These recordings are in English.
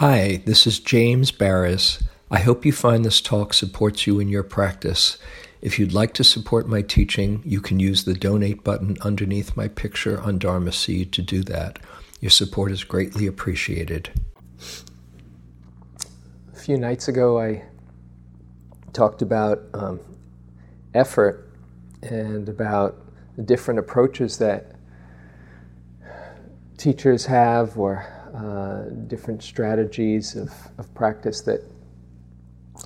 Hi, this is James Baraz. I hope you find this talk supports you in your practice. If you'd like to support my teaching, you can use the donate button underneath my picture on Dharma Seed to do that. Your support is greatly appreciated. A few nights ago, I talked about um, effort and about the different approaches that teachers have or uh, different strategies of, of practice that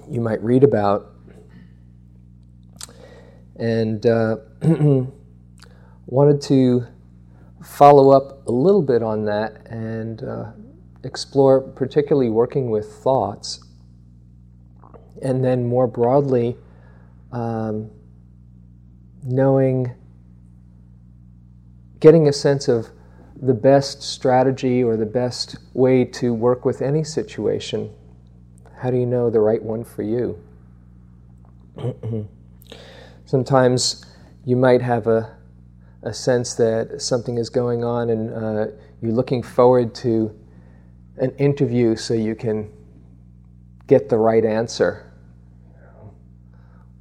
you might read about. And uh, wanted to follow up a little bit on that and uh, explore, particularly working with thoughts, and then more broadly, um, knowing, getting a sense of the best strategy or the best way to work with any situation? How do you know the right one for you? Sometimes you might have a, a sense that something is going on and uh, you're looking forward to an interview so you can get the right answer.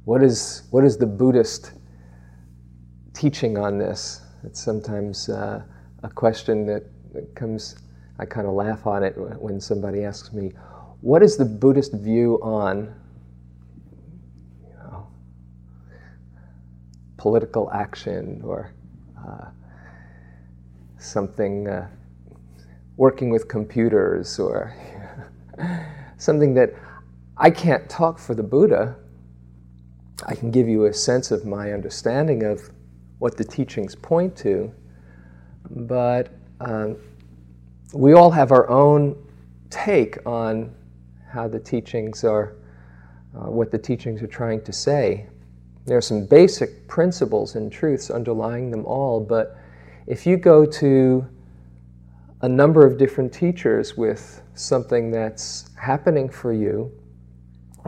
What is, what is the Buddhist teaching on this? It's sometimes uh, a question that, comes, I kind of laugh on it when somebody asks me, What is the Buddhist view on you know, political action or uh, something uh, working with computers or something that I can't talk for the Buddha. I can give you a sense of my understanding of what the teachings point to, but um, we all have our own take on how the teachings are, uh, what the teachings are trying to say. There are some basic principles and truths underlying them all, but if you go to a number of different teachers with something that's happening for you,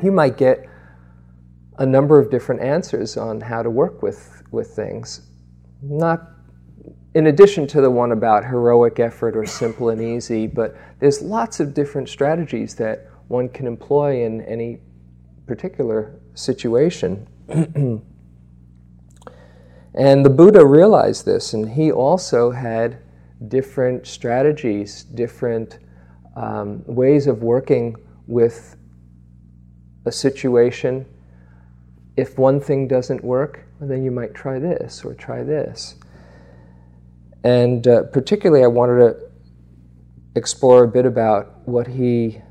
you might get a number of different answers on how to work with, with things. Not in addition to the one about heroic effort or simple and easy, but there's lots of different strategies that one can employ in any particular situation. and the Buddha realized this, and he also had different strategies, different um, ways of working with a situation. If one thing doesn't work, well, then you might try this or try this. And uh, particularly, I wanted to explore a bit about what he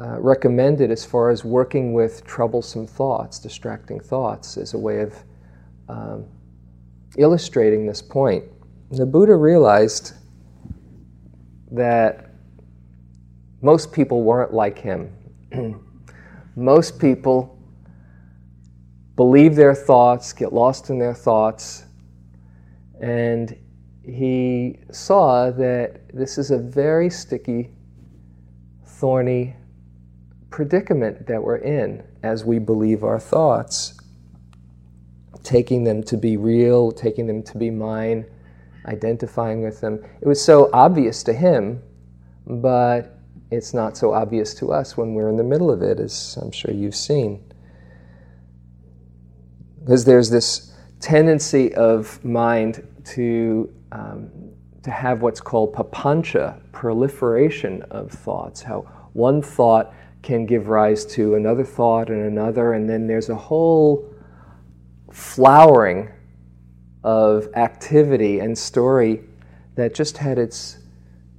uh, recommended as far as working with troublesome thoughts, distracting thoughts, as a way of um, illustrating this point. The Buddha realized that most people weren't like him. most people believe their thoughts, get lost in their thoughts, and he saw that this is a very sticky, thorny predicament that we're in as we believe our thoughts, taking them to be real, taking them to be mine, identifying with them. It was so obvious to him, but it's not so obvious to us when we're in the middle of it, as I'm sure you've seen. Because there's this tendency of mind to um, to have what's called papancha, proliferation of thoughts, how one thought can give rise to another thought and another, and then there's a whole flowering of activity and story that just had its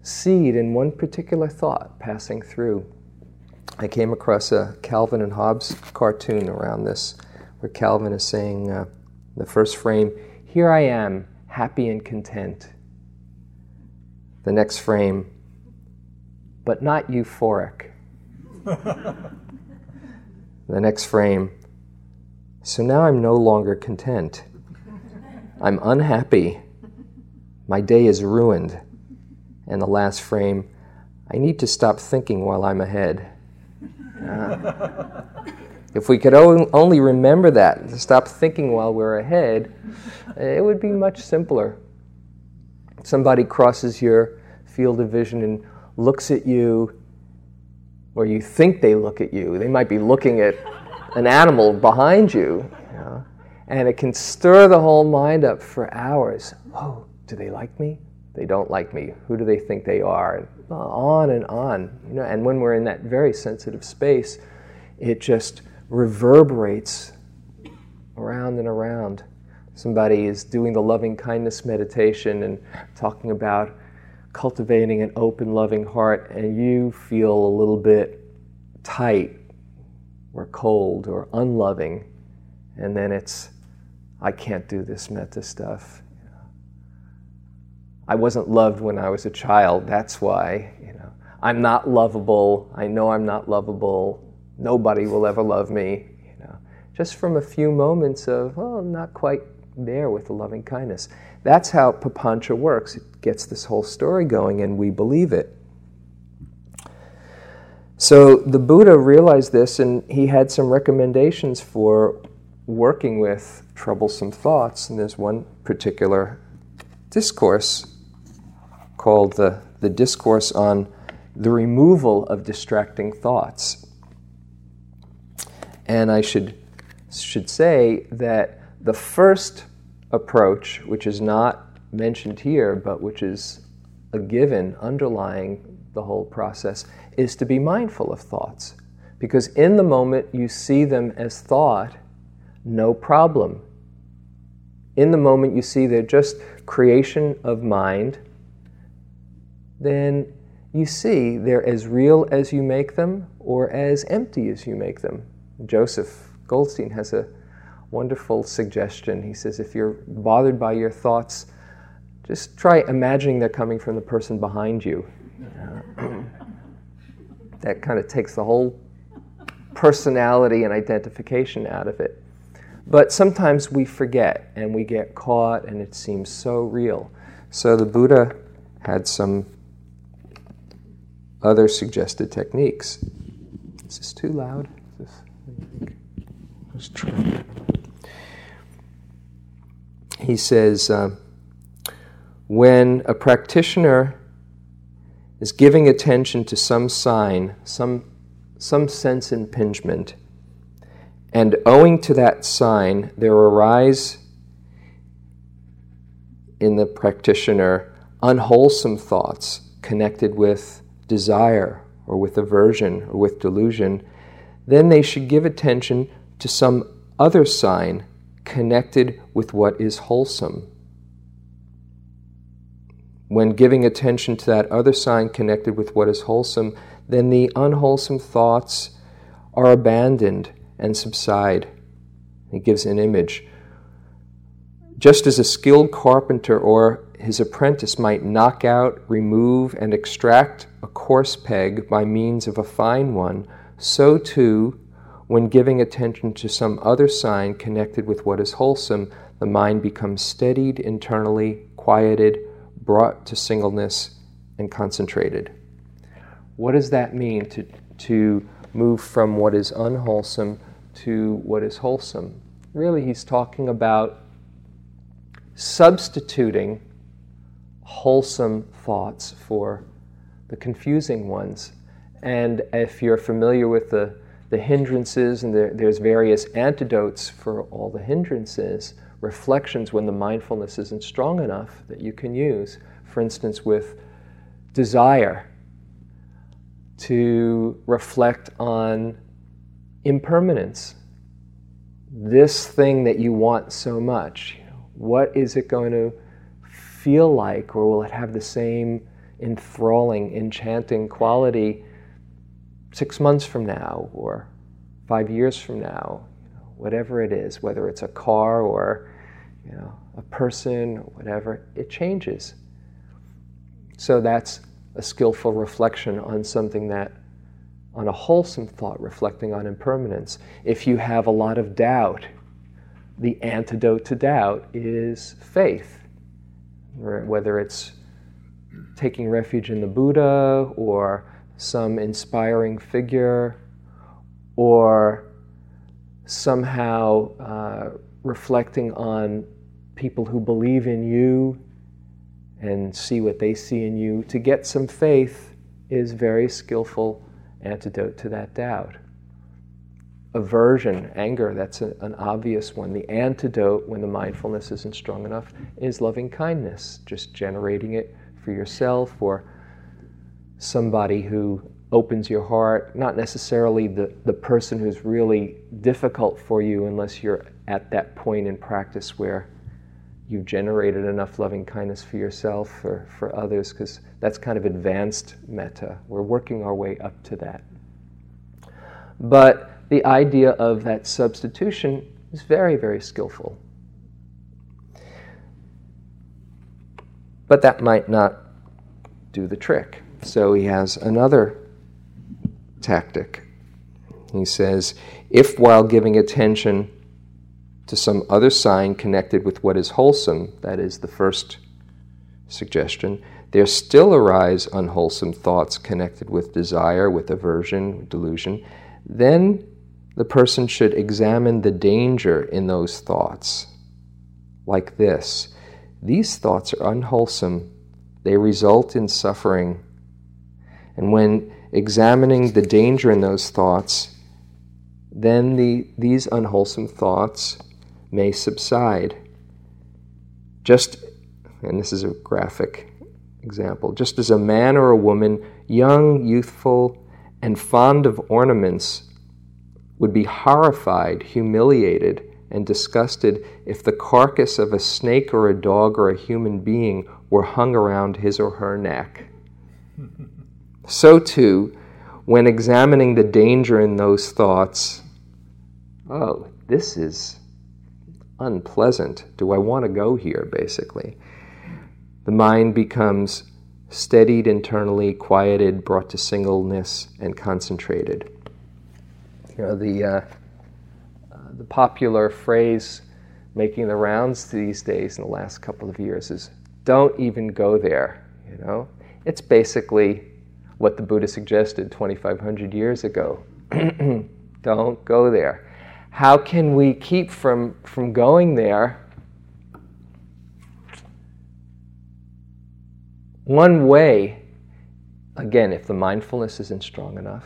seed in one particular thought passing through. I came across a Calvin and Hobbes cartoon around this, where Calvin is saying, uh, the first frame, Here I am, happy and content. The next frame, but not euphoric. the next frame, so now I'm no longer content. I'm unhappy. My day is ruined. And the last frame, I need to stop thinking while I'm ahead. Uh, if we could only remember that, to stop thinking while we're ahead, eh, it would be much simpler. Somebody crosses your field of vision and looks at you or you think they look at you. They might be looking at an animal behind you, you know? and it can stir the whole mind up for hours. Oh, do they like me? They don't like me. Who do they think they are? And uh, on and on. You know, and when we're in that very sensitive space, it just reverberates around and around. Somebody is doing the loving kindness meditation and talking about cultivating an open, loving heart, and you feel a little bit tight or cold or unloving, and then it's, I can't do this metta stuff. I wasn't loved when I was a child, that's why. You know, I'm not lovable. I know I'm not lovable. Nobody will ever love me. You know, just from a few moments of, oh, not quite there with the loving kindness. That's how Papancha works. It gets this whole story going, and we believe it. So the Buddha realized this, and he had some recommendations for working with troublesome thoughts. And there's one particular discourse called the, the Discourse on the Removal of Distracting Thoughts. And I should, should say that the first approach, which is not mentioned here, but which is a given underlying the whole process, is to be mindful of thoughts. Because in the moment you see them as thought, no problem. In the moment you see they're just creation of mind, then you see they're as real as you make them or as empty as you make them. Joseph Goldstein has a wonderful suggestion. He says, if you're bothered by your thoughts, just try imagining they're coming from the person behind you. that kind of takes the whole personality and identification out of it. But sometimes we forget and we get caught and it seems so real. So the Buddha had some other suggested techniques. Is this too loud? This, he says, uh, when a practitioner is giving attention to some sign, some, some sense impingement, and owing to that sign, there arise in the practitioner unwholesome thoughts connected with desire or with aversion or with delusion, then they should give attention to some other sign connected with what is wholesome. When giving attention to that other sign connected with what is wholesome, then the unwholesome thoughts are abandoned and subside. He gives an image. Just as a skilled carpenter or his apprentice might knock out, remove, and extract a coarse peg by means of a fine one, so too when giving attention to some other sign connected with what is wholesome, the mind becomes steadied internally, quieted, brought to singleness, and concentrated. What does that mean to, to move from what is unwholesome to what is wholesome? Really, he's talking about substituting wholesome thoughts for the confusing ones. And if you're familiar with the the hindrances, and there, there's various antidotes for all the hindrances, reflections when the mindfulness isn't strong enough that you can use. For instance, with desire, to reflect on impermanence. This thing that you want so much, what is it going to feel like, or will it have the same enthralling, enchanting quality six months from now or five years from now, whatever it is, whether it's a car or you know, a person or whatever, it changes. So that's a skillful reflection on something that, on a wholesome thought, reflecting on impermanence. If you have a lot of doubt, the antidote to doubt is faith. Whether it's taking refuge in the Buddha or some inspiring figure or somehow uh, reflecting on people who believe in you and see what they see in you. To get some faith is very skillful antidote to that doubt. Aversion, anger, that's a, an obvious one. The antidote when the mindfulness isn't strong enough is loving kindness, just generating it for yourself or somebody who opens your heart, not necessarily the, the person who's really difficult for you unless you're at that point in practice where you've generated enough loving kindness for yourself or for others, because that's kind of advanced metta. We're working our way up to that. But the idea of that substitution is very, very skillful. But that might not do the trick. So he has another tactic. He says, if while giving attention to some other sign connected with what is wholesome, that is the first suggestion, there still arise unwholesome thoughts connected with desire, with aversion, delusion, then the person should examine the danger in those thoughts. Like this These thoughts are unwholesome, they result in suffering. And when examining the danger in those thoughts, then the, these unwholesome thoughts may subside. Just, and this is a graphic example, just as a man or a woman, young, youthful, and fond of ornaments, would be horrified, humiliated, and disgusted if the carcass of a snake or a dog or a human being were hung around his or her neck. So, too, when examining the danger in those thoughts, oh, this is unpleasant. Do I want to go here, basically? The mind becomes steadied internally, quieted, brought to singleness, and concentrated. You know, the, uh, uh, the popular phrase making the rounds these days in the last couple of years is don't even go there, you know? It's basically what the Buddha suggested 2,500 years ago. don't go there. How can we keep from, from going there? One way, again, if the mindfulness isn't strong enough,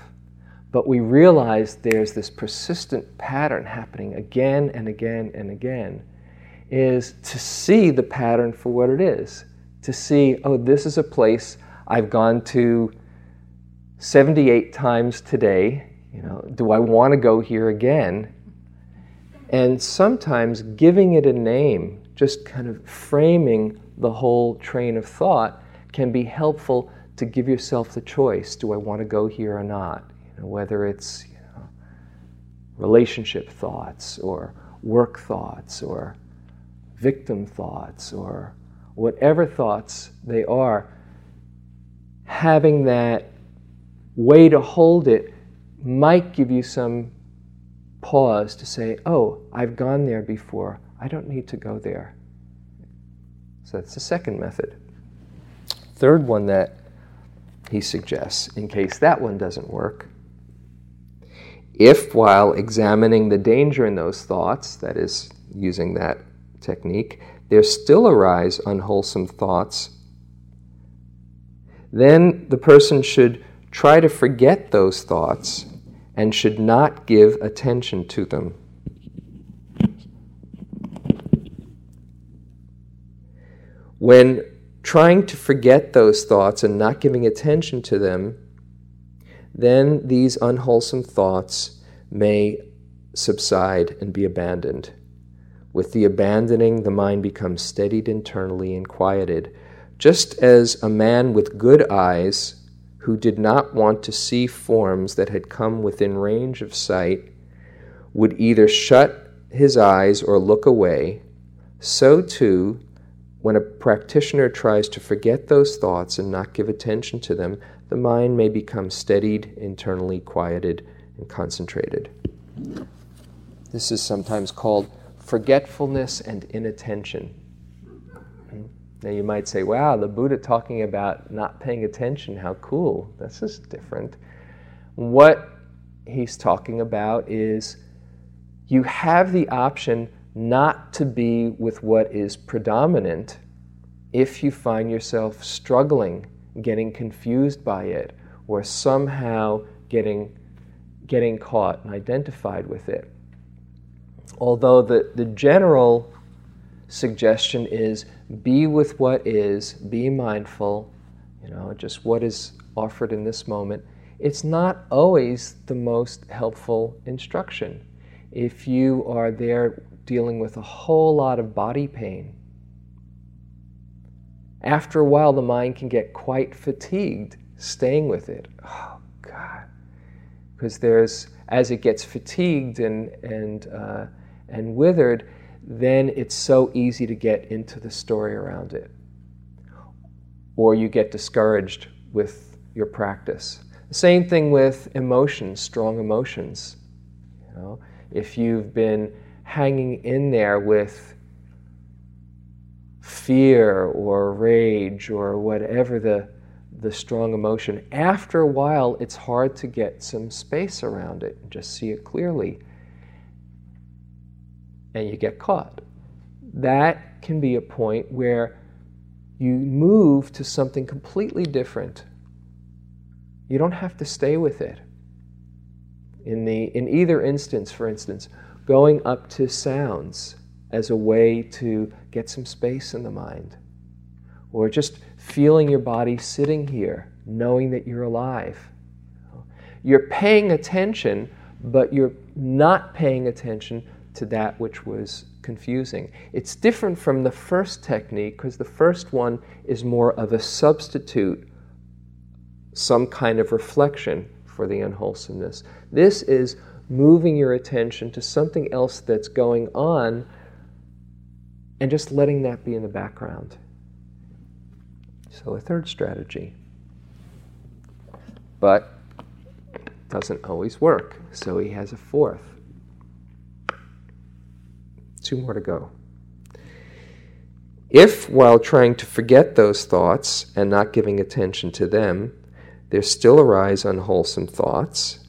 but we realize there's this persistent pattern happening again and again and again, is to see the pattern for what it is. To see, oh, this is a place I've gone to 78 times today. You know, do I want to go here again? And sometimes giving it a name, just kind of framing the whole train of thought, can be helpful to give yourself the choice do I want to go here or not? You know, whether it's you know, relationship thoughts or work thoughts or victim thoughts or whatever thoughts they are, having that way to hold it might give you some pause to say, oh, I've gone there before. I don't need to go there. So that's the second method. Third one that he suggests, in case that one doesn't work, if while examining the danger in those thoughts, that is, using that technique, there still arise unwholesome thoughts, then the person should try to forget those thoughts and should not give attention to them. When trying to forget those thoughts and not giving attention to them, then these unwholesome thoughts may subside and be abandoned. With the abandoning, the mind becomes steadied internally and quieted, just as a man with good eyes who did not want to see forms that had come within range of sight would either shut his eyes or look away, so too, when a practitioner tries to forget those thoughts and not give attention to them, the mind may become steadied, internally quieted, and concentrated. This is sometimes called forgetfulness and inattention. Now you might say, wow, the Buddha talking about not paying attention, how cool. This is different. What he's talking about is you have the option not to be with what is predominant if you find yourself struggling getting confused by it or somehow getting, getting caught and identified with it. Although the, the general suggestion is be with what is, be mindful, you know, just what is offered in this moment. It's not always the most helpful instruction. If you are there dealing with a whole lot of body pain, after a while the mind can get quite fatigued staying with it. Oh, God. Because there's, as it gets fatigued and, and, uh, and withered, then it's so easy to get into the story around it. Or you get discouraged with your practice. The same thing with emotions, strong emotions. You know, if you've been hanging in there with fear or rage or whatever the, the strong emotion, after a while it's hard to get some space around it and just see it clearly and you get caught. That can be a point where you move to something completely different. You don't have to stay with it. In, the, in either instance, for instance, going up to sounds as a way to get some space in the mind, or just feeling your body sitting here, knowing that you're alive. You're paying attention, but you're not paying attention to that which was confusing. It's different from the first technique because the first one is more of a substitute, some kind of reflection for the unwholesomeness. This is moving your attention to something else that's going on and just letting that be in the background. So, a third strategy. But doesn't always work. So, he has a fourth. Two more to go. If, while trying to forget those thoughts and not giving attention to them, there still arise unwholesome thoughts,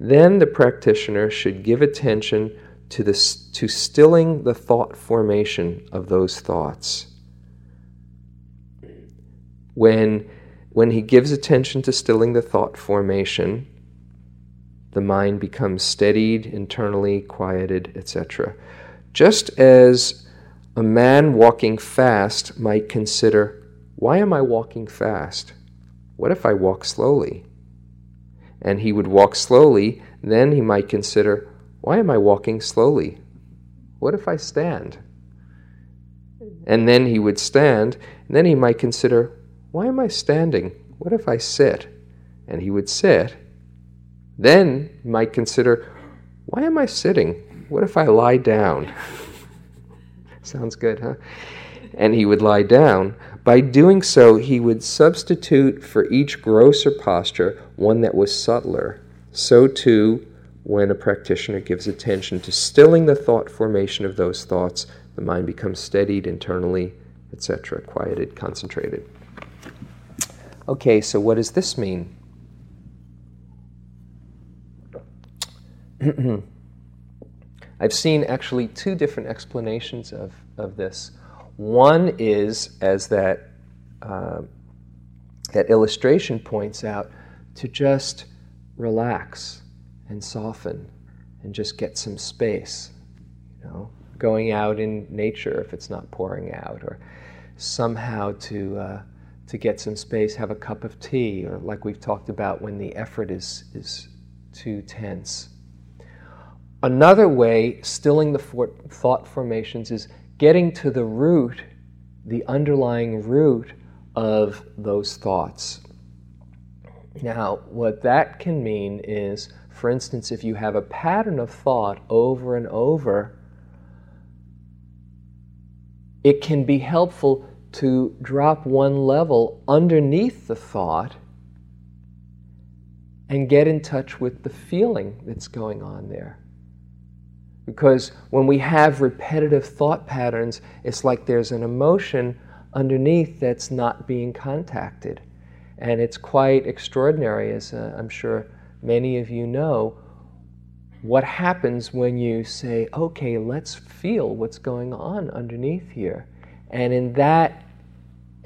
then the practitioner should give attention to, the, to stilling the thought formation of those thoughts. When, when he gives attention to stilling the thought formation, the mind becomes steadied, internally quieted, etc. Just as a man walking fast might consider, why am I walking fast? What if I walk slowly? And he would walk slowly, then he might consider, why am I walking slowly? What if I stand? And then he would stand, and then he might consider, why am I standing? What if I sit? And he would sit. Then he might consider, why am I sitting? What if I lie down? Sounds good, huh? And he would lie down. By doing so, he would substitute for each grosser posture one that was subtler. So, too, when a practitioner gives attention to stilling the thought formation of those thoughts, the mind becomes steadied internally, etc., quieted, concentrated. Okay, so what does this mean? Hmm. I've seen actually two different explanations of, of this. One is, as that, uh, that illustration points out, to just relax and soften and just get some space. You know, going out in nature if it's not pouring out, or somehow to uh, to get some space, have a cup of tea, or like we've talked about when the effort is is too tense. Another way, stilling the thought formations, is getting to the root, the underlying root of those thoughts. Now, what that can mean is, for instance, if you have a pattern of thought over and over, it can be helpful to drop one level underneath the thought and get in touch with the feeling that's going on there. Because when we have repetitive thought patterns, it's like there's an emotion underneath that's not being contacted. And it's quite extraordinary, as uh, I'm sure many of you know, what happens when you say, okay, let's feel what's going on underneath here. And in that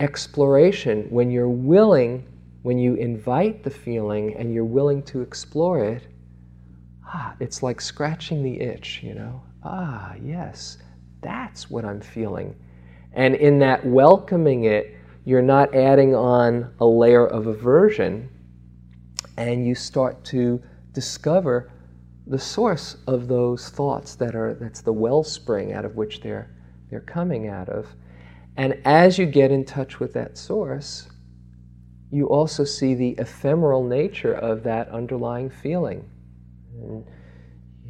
exploration, when you're willing, when you invite the feeling and you're willing to explore it, ah, it's like scratching the itch, you know? Ah, yes, that's what I'm feeling. And in that welcoming it, you're not adding on a layer of aversion, and you start to discover the source of those thoughts that are that's the wellspring out of which they're they're coming out of. And as you get in touch with that source, you also see the ephemeral nature of that underlying feeling. And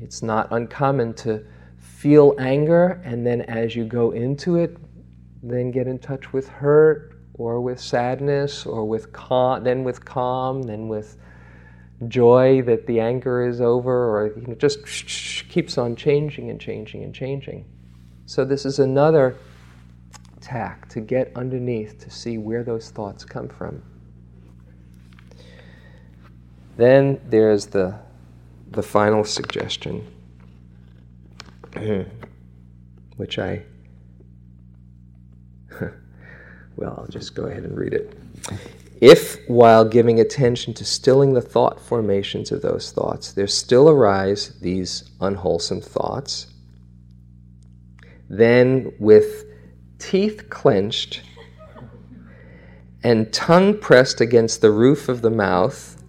it's not uncommon to feel anger, and then as you go into it, then get in touch with hurt or with sadness or with calm, then with calm, then with joy that the anger is over, or you know, just keeps on changing and changing and changing. So, this is another tack to get underneath to see where those thoughts come from. Then there's the, the final suggestion, which I, well, I'll just go ahead and read it. If, while giving attention to stilling the thought formations of those thoughts, there still arise these unwholesome thoughts, then with teeth clenched and tongue pressed against the roof of the mouth,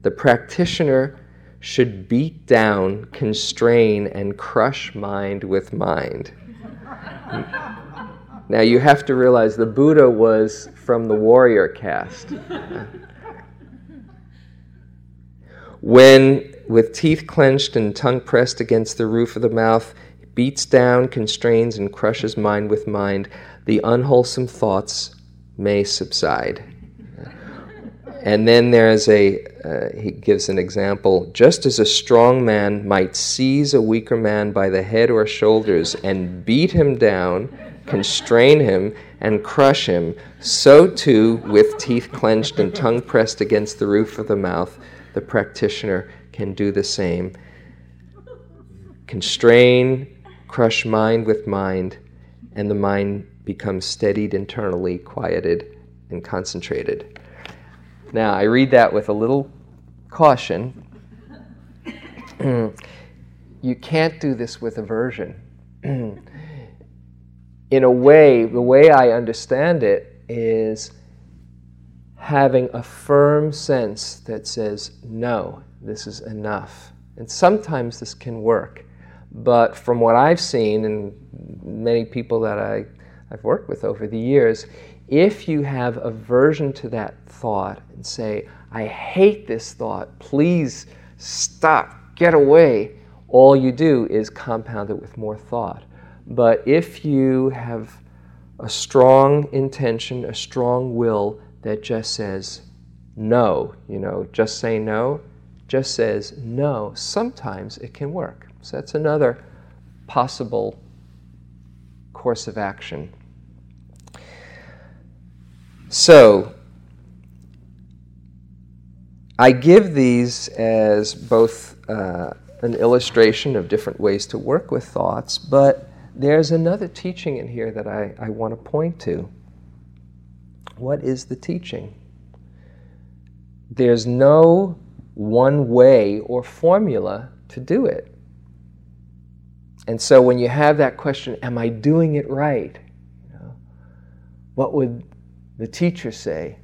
the practitioner should beat down, constrain, and crush mind with mind. now you have to realize the Buddha was from the warrior caste. when, with teeth clenched and tongue pressed against the roof of the mouth, beats down, constrains, and crushes mind with mind, the unwholesome thoughts may subside. And then there's a, uh, he gives an example just as a strong man might seize a weaker man by the head or shoulders and beat him down, constrain him, and crush him, so too, with teeth clenched and tongue pressed against the roof of the mouth, the practitioner can do the same. Constrain, crush mind with mind, and the mind becomes steadied internally, quieted, and concentrated. Now, I read that with a little caution. you can't do this with aversion. In a way, the way I understand it is having a firm sense that says, no, this is enough. And sometimes this can work. But from what I've seen, and many people that I, I've worked with over the years, if you have aversion to that thought and say, I hate this thought, please stop, get away, all you do is compound it with more thought. But if you have a strong intention, a strong will that just says no, you know, just say no, just says no, sometimes it can work. So that's another possible course of action. So, I give these as both uh, an illustration of different ways to work with thoughts, but there's another teaching in here that I, I want to point to. What is the teaching? There's no one way or formula to do it. And so when you have that question, am I doing it right? You know, what would the teacher say,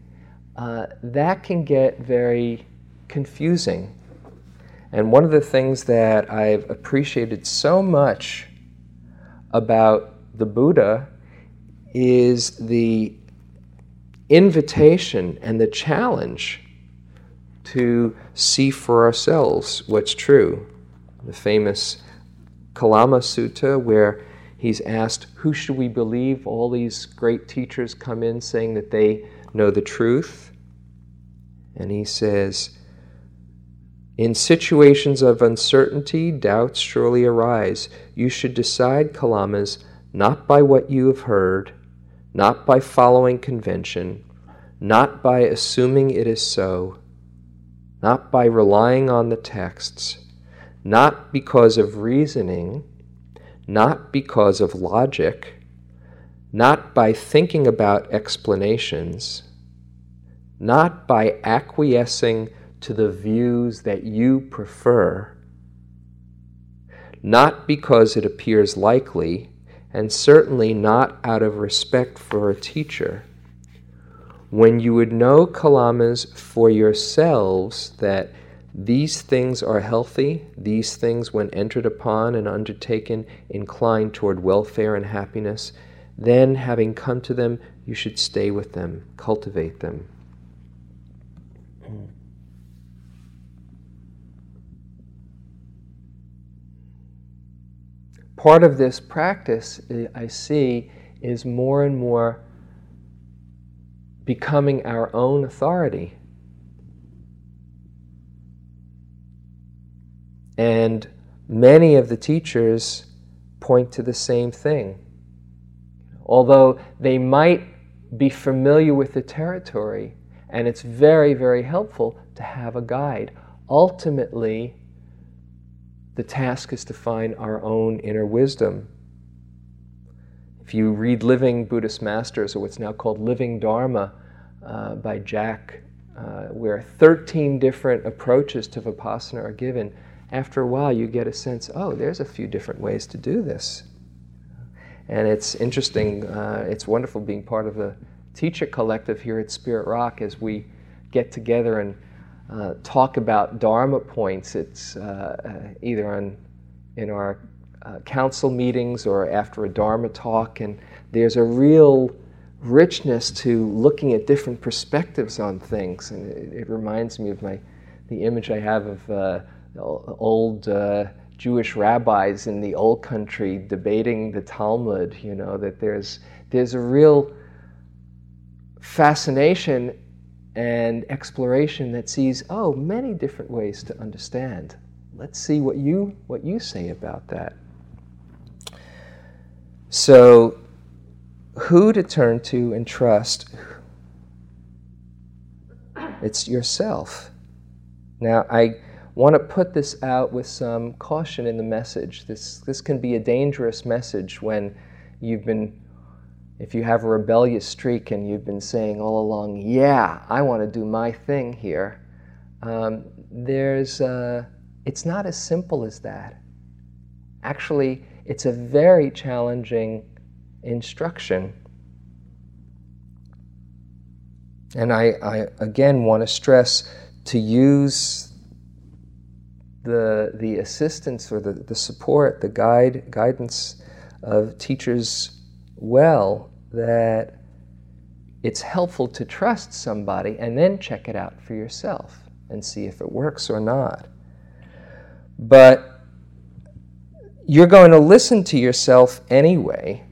uh, that can get very confusing. And one of the things that I've appreciated so much about the Buddha is the invitation and the challenge to see for ourselves what's true. The famous Kalama Sutta, where he's asked, Who should we believe? All these great teachers come in saying that they know the truth. And he says, In situations of uncertainty, doubts surely arise. You should decide, Kalamas, not by what you have heard, not by following convention, not by assuming it is so, not by relying on the texts, not because of reasoning not because of logic, not by thinking about explanations. not by acquiescing to the views that you prefer, not because it appears likely, and certainly not out of respect for a teacher. When you would know, Kalamas, for yourselves that these things are healthy, these things, when entered upon and undertaken, incline toward welfare and happiness, then, having come to them, you should stay with them, cultivate them. Part of this practice I see is more and more becoming our own authority. And many of the teachers point to the same thing. Although they might be familiar with the territory, and it's very, very helpful to have a guide. Ultimately, the task is to find our own inner wisdom. If you read Living Buddhist Masters, or what's now called Living Dharma uh, by Jack, uh, where 13 different approaches to Vipassana are given, after a while you get a sense oh, there's a few different ways to do this. And it's interesting, uh, it's wonderful being part of the teacher collective here at Spirit Rock as we get together and uh, talk about Dharma points. It's uh, uh either on, in our uh, council meetings or after a Dharma talk, and there's a real richness to looking at different perspectives on things. And it, it reminds me of my, the image I have of uh, old Jewish rabbis in the old country debating the Talmud, you know, that there's, there's a real fascination and exploration that sees, oh, many different ways to understand. Let's see what you, what you say about that. So, who to turn to and trust? It's yourself. Now, I want to put this out with some caution in the message. This, this can be a dangerous message when you've been, if you have a rebellious streak and you've been saying all along, yeah, I want to do my thing here. Um, there's, uh, it's not as simple as that. Actually, it's a very challenging instruction. And I, I again want to stress to use the, the assistance or the, the support, the guide, guidance of teachers well, that it's helpful to trust somebody and then check it out for yourself and see if it works or not. But you're going to listen to yourself anyway.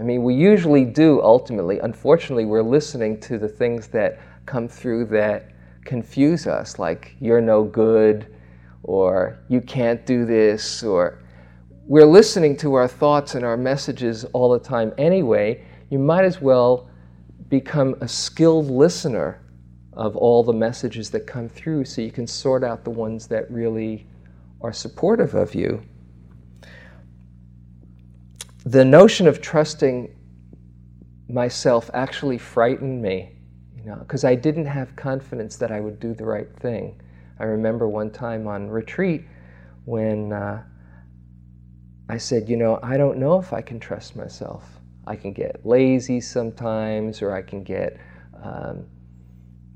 I mean, we usually do ultimately. Unfortunately, we're listening to the things that come through that confuse us, like, you're no good, or you can't do this, or we're listening to our thoughts and our messages all the time anyway, you might as well become a skilled listener of all the messages that come through so you can sort out the ones that really are supportive of you. The notion of trusting myself actually frightened me, you know, because I didn't have confidence that I would do the right thing. I remember one time on retreat when uh, I said, you know, I don't know if I can trust myself. I can get lazy sometimes, or I can get um,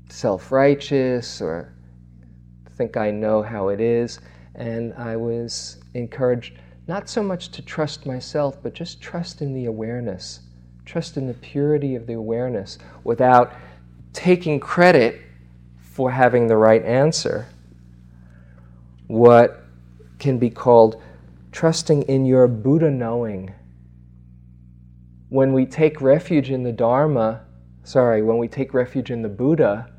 self righteous, or think I know how it is. And I was encouraged not so much to trust myself, but just trust in the awareness, trust in the purity of the awareness without taking credit for having the right answer what can be called trusting in your Buddha knowing. When we take refuge in the Dharma, sorry, when we take refuge in the Buddha,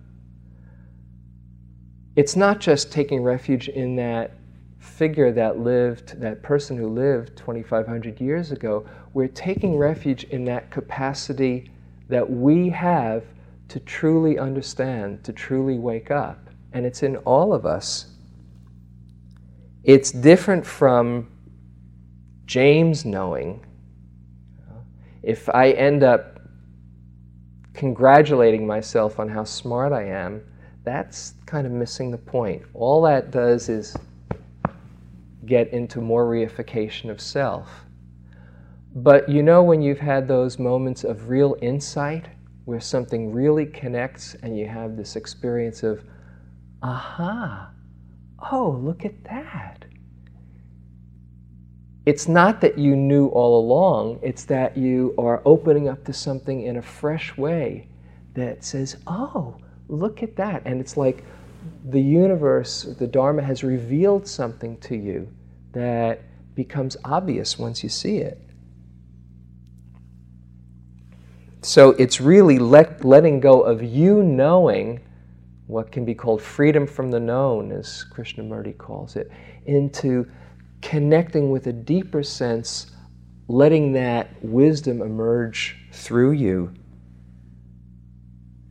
it's not just taking refuge in that figure that lived, that person who lived 2,500 years ago. We're taking refuge in that capacity that we have to truly understand, to truly wake up. And it's in all of us. It's different from James knowing. If I end up congratulating myself on how smart I am, that's kind of missing the point. All that does is get into more reification of self. But you know, when you've had those moments of real insight where something really connects and you have this experience of, aha, oh, look at that. It's not that you knew all along, it's that you are opening up to something in a fresh way that says, oh, look at that. And it's like the universe, the Dharma has revealed something to you that becomes obvious once you see it. So it's really let, letting go of you knowing what can be called freedom from the known, as Krishnamurti calls it, into connecting with a deeper sense, letting that wisdom emerge through you.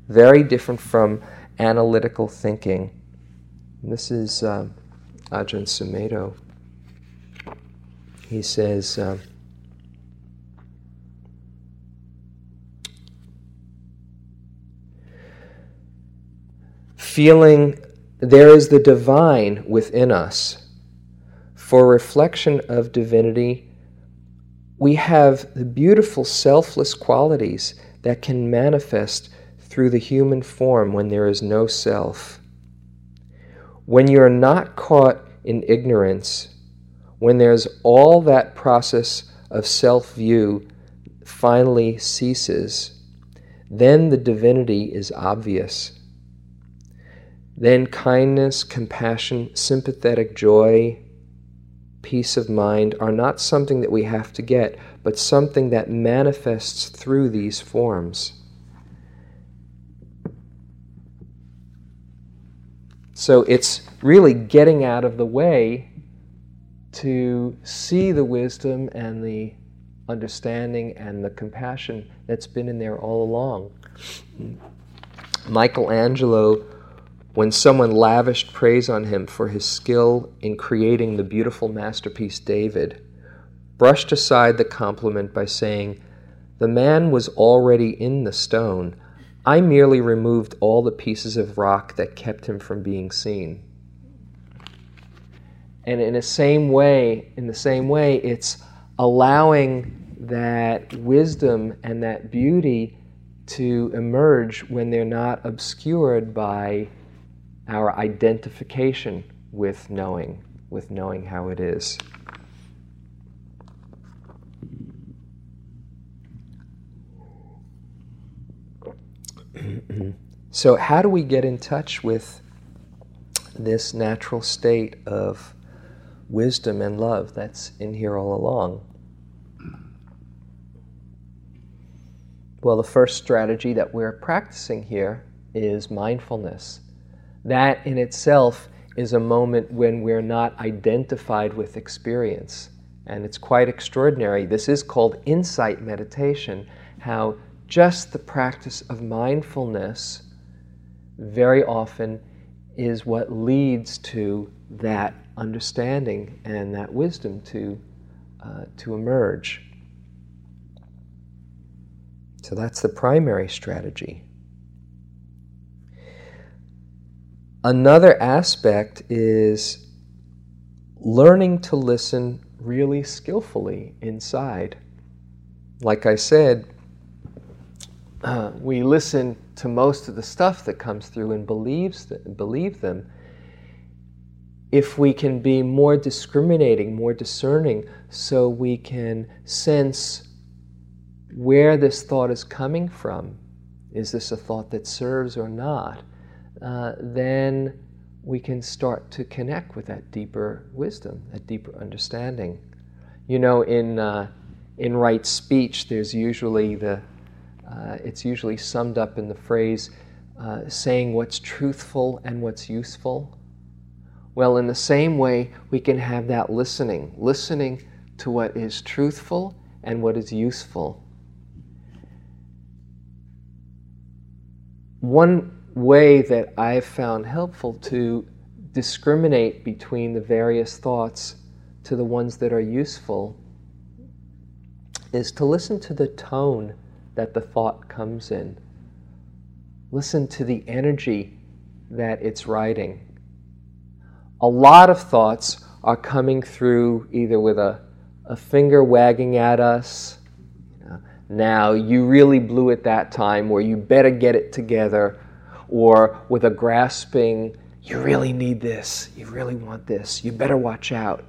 Very different from analytical thinking. This is um, Ajahn Sumedho. He says, um, feeling there is the divine within us. For reflection of divinity, we have the beautiful selfless qualities that can manifest through the human form when there is no self. When you are not caught in ignorance, when there's all that process of self view finally ceases, then the divinity is obvious then kindness, compassion, sympathetic joy, peace of mind are not something that we have to get, but something that manifests through these forms. So it's really getting out of the way to see the wisdom and the understanding and the compassion that's been in there all along. Michelangelo when someone lavished praise on him for his skill in creating the beautiful masterpiece David, brushed aside the compliment by saying, The man was already in the stone. I merely removed all the pieces of rock that kept him from being seen. And in the same way, in the same way, it's allowing that wisdom and that beauty to emerge when they're not obscured by our identification with knowing, with knowing how it is. so, how do we get in touch with this natural state of wisdom and love that's in here all along? Well, the first strategy that we're practicing here is mindfulness. That in itself is a moment when we're not identified with experience. And it's quite extraordinary. This is called insight meditation, how just the practice of mindfulness very often is what leads to that understanding and that wisdom to, uh, to emerge. So that's the primary strategy. Another aspect is learning to listen really skillfully inside. Like I said, uh, we listen to most of the stuff that comes through and believes th- believe them. If we can be more discriminating, more discerning, so we can sense where this thought is coming from. Is this a thought that serves or not? Uh, then we can start to connect with that deeper wisdom, that deeper understanding. You know, in uh, in right speech, there's usually the uh, it's usually summed up in the phrase uh, saying what's truthful and what's useful. Well, in the same way, we can have that listening, listening to what is truthful and what is useful. One way that I've found helpful to discriminate between the various thoughts to the ones that are useful is to listen to the tone that the thought comes in. Listen to the energy that it's writing. A lot of thoughts are coming through either with a, a finger wagging at us. now, you really blew it that time, or you better get it together, or with a grasping, you really need this, you really want this, you better watch out.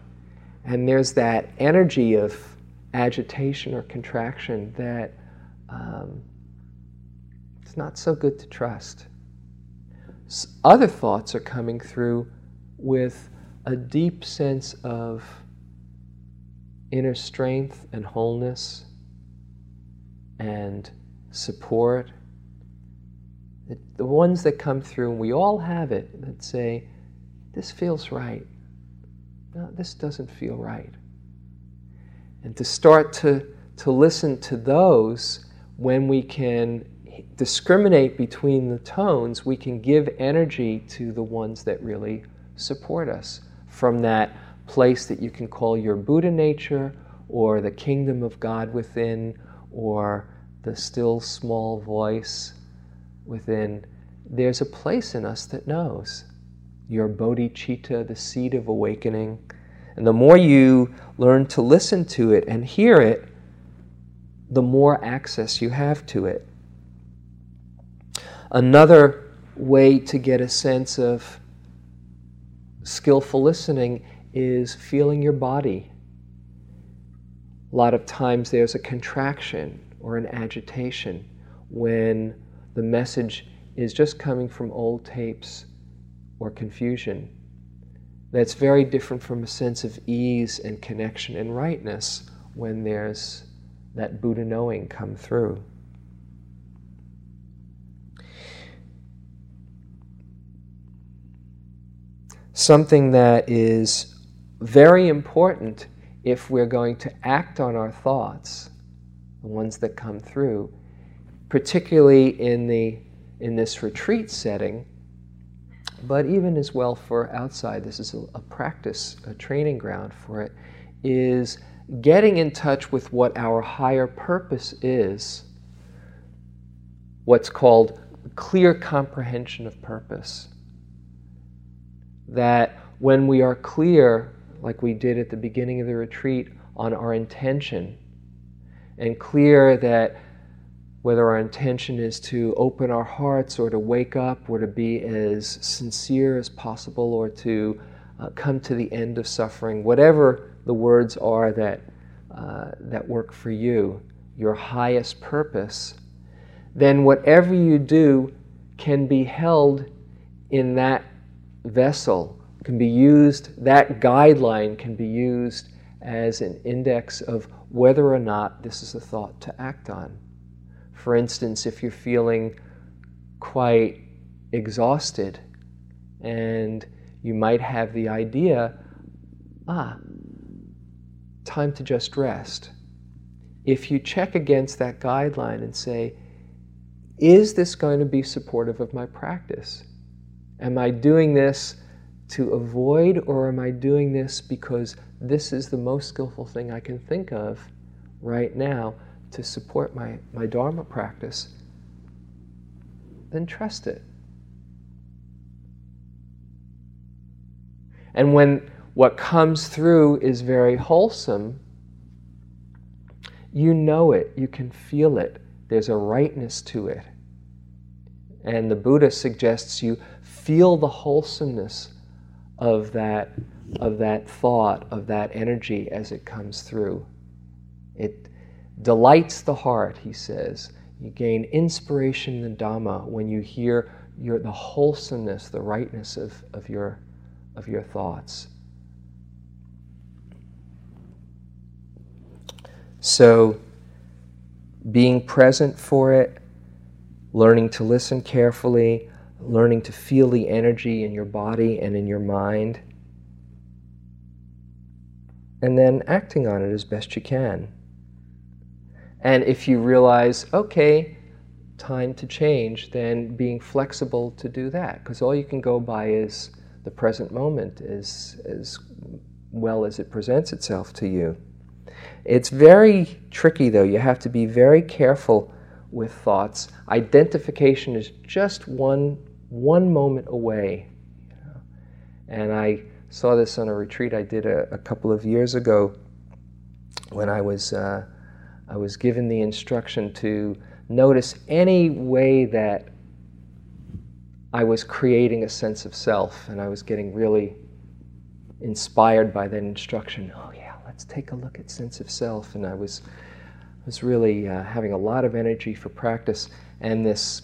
And there's that energy of agitation or contraction that um, it's not so good to trust. Other thoughts are coming through with a deep sense of inner strength and wholeness and support. The ones that come through, and we all have it, that say, This feels right. No, this doesn't feel right. And to start to, to listen to those when we can discriminate between the tones, we can give energy to the ones that really support us from that place that you can call your Buddha nature or the kingdom of God within or the still small voice within. There's a place in us that knows your bodhicitta, the seed of awakening. And the more you learn to listen to it and hear it, the more access you have to it. Another way to get a sense of skillful listening is feeling your body. A lot of times there's a contraction or an agitation when the message is just coming from old tapes or confusion. That's very different from a sense of ease and connection and rightness when there's that Buddha knowing come through. Something that is very important if we're going to act on our thoughts, the ones that come through, particularly in, the, in this retreat setting, but even as well for outside, this is a, a practice, a training ground for it, is getting in touch with what our higher purpose is, what's called clear comprehension of purpose. That when we are clear, like we did at the beginning of the retreat, on our intention, and clear that whether our intention is to open our hearts or to wake up or to be as sincere as possible or to uh, come to the end of suffering, whatever the words are that, uh, that work for you, your highest purpose, then whatever you do can be held in that vessel, can be used, that guideline can be used as an index of whether or not this is a thought to act on. For instance, if you're feeling quite exhausted and you might have the idea, ah, time to just rest. If you check against that guideline and say, is this going to be supportive of my practice? Am I doing this to avoid, or am I doing this because this is the most skillful thing I can think of right now to support my, my Dharma practice? Then trust it. And when what comes through is very wholesome, you know it, you can feel it. There's a rightness to it. And the Buddha suggests you feel the wholesomeness of that, of that thought, of that energy as it comes through. It delights the heart, he says. You gain inspiration in the Dhamma when you hear your, the wholesomeness, the rightness of, of, your, of your thoughts. So, being present for it, learning to listen carefully, learning to feel the energy in your body and in your mind, and then acting on it as best you can. And if you realize, okay, time to change, then being flexible to do that, because all you can go by is the present moment as, as well as it presents itself to you. It's very tricky, though. You have to be very careful with thoughts. Identification is just one, one moment away. And I saw this on a retreat I did a, a couple of years ago when I was, uh, I was given the instruction to notice any way that I was creating a sense of self, and I was getting really inspired by that instruction. Oh, yeah, let's take a look at sense of self. And I was, was really uh, having a lot of energy for practice. And this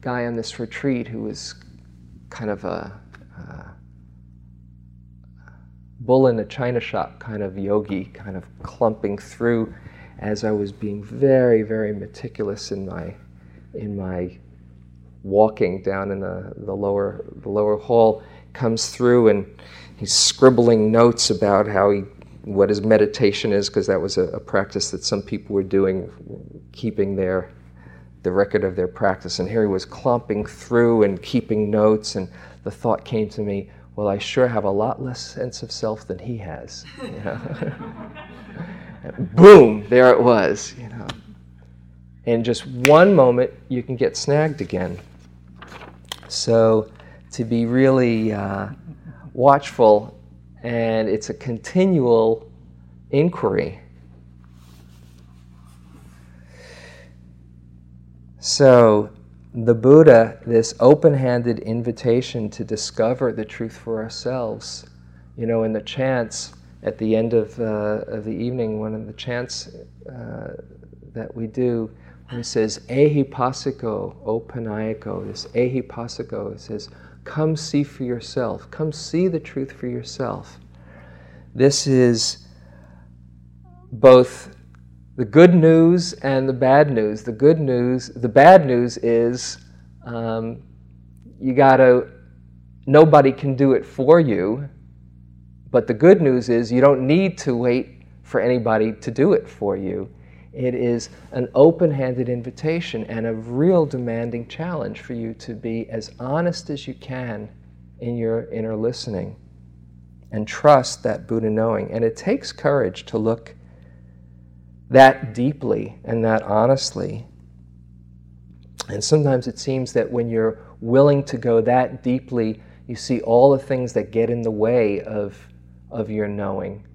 guy on this retreat who was kind of a, a bull in a china shop kind of yogi, kind of clumping through as I was being very, very meticulous in my, in my walking down in the, the, lower, the lower hall, comes through and he's scribbling notes about how he, what his meditation is, because that was a, a, practice that some people were doing, keeping their, the record of their practice. And here he was clumping through and keeping notes, and the thought came to me, well, I sure have a lot less sense of self than he has. You know? boom, there it was. You know. In just one moment, you can get snagged again. So, to be really uh, watchful, and it's a continual inquiry. So, the Buddha, this open handed invitation to discover the truth for ourselves, you know, in the chants at the end of, uh, of the evening, one of the chants uh, that we do, it says, Ehipassiko, Opanayiko, this Ehipassiko, it says, come see for yourself, come see the truth for yourself. This is both the good news and the bad news. The good news, the bad news is um, you gotta, nobody can do it for you but the good news is you don't need to wait for anybody to do it for you. It is an open handed invitation and a real demanding challenge for you to be as honest as you can in your inner listening and trust that Buddha knowing. And it takes courage to look that deeply and that honestly. And sometimes it seems that when you're willing to go that deeply, you see all the things that get in the way of of your knowing.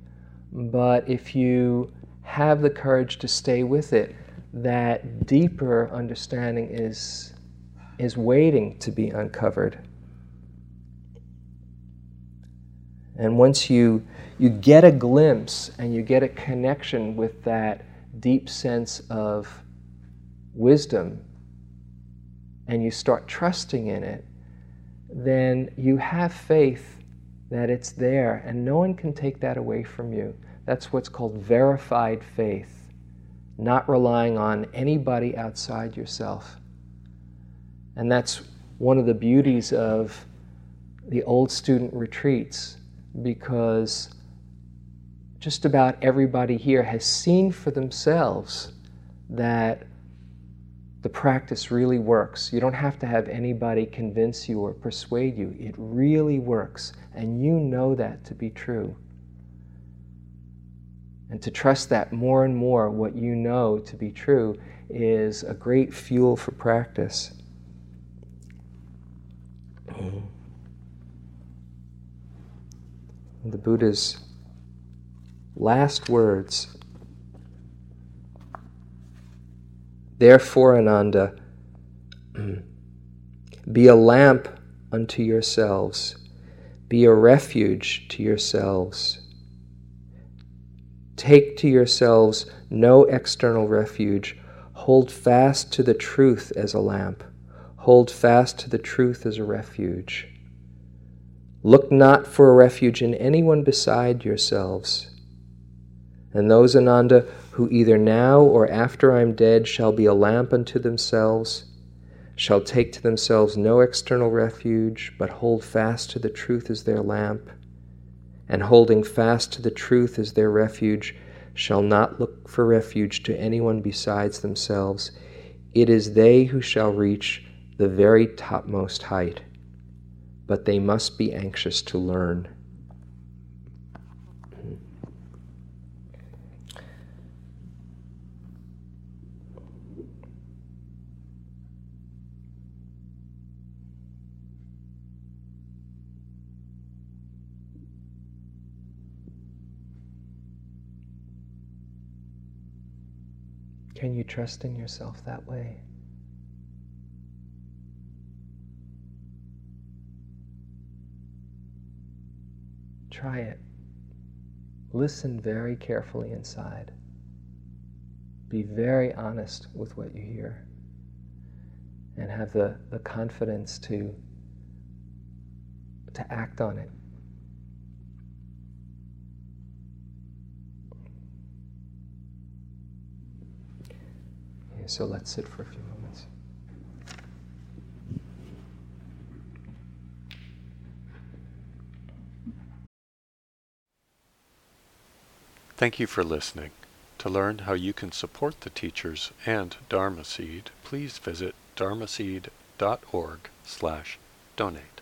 But if you have the courage to stay with it, that deeper understanding is, is waiting to be uncovered. And once you, you get a glimpse and you get a connection with that deep sense of wisdom and you start trusting in it, then you have faith that it's there, and no one can take that away from you. That's what's called verified faith, not relying on anybody outside yourself. And that's one of the beauties of the old student retreats because just about everybody here has seen for themselves that the practice really works. You don't have to have anybody convince you or persuade you. It really works, and you know that to be true. And to trust that more and more, what you know to be true, is a great fuel for practice. The Buddha's last words Therefore, Ananda, be a lamp unto yourselves, be a refuge to yourselves. Take to yourselves no external refuge. Hold fast to the truth as a lamp. Hold fast to the truth as a refuge. Look not for a refuge in anyone beside yourselves. And those, Ananda, who either now or after I am dead shall be a lamp unto themselves, shall take to themselves no external refuge, but hold fast to the truth as their lamp, and holding fast to the truth as their refuge, shall not look for refuge to anyone besides themselves. It is they who shall reach the very topmost height, but they must be anxious to learn. Can you trust in yourself that way? Try it. Listen very carefully inside. Be very honest with what you hear. And have the, the confidence to, to act on it. So let's sit for a few moments. Thank you for listening. To learn how you can support the teachers and Dharma Seed, please visit dharma dharmaseed.org slash donate.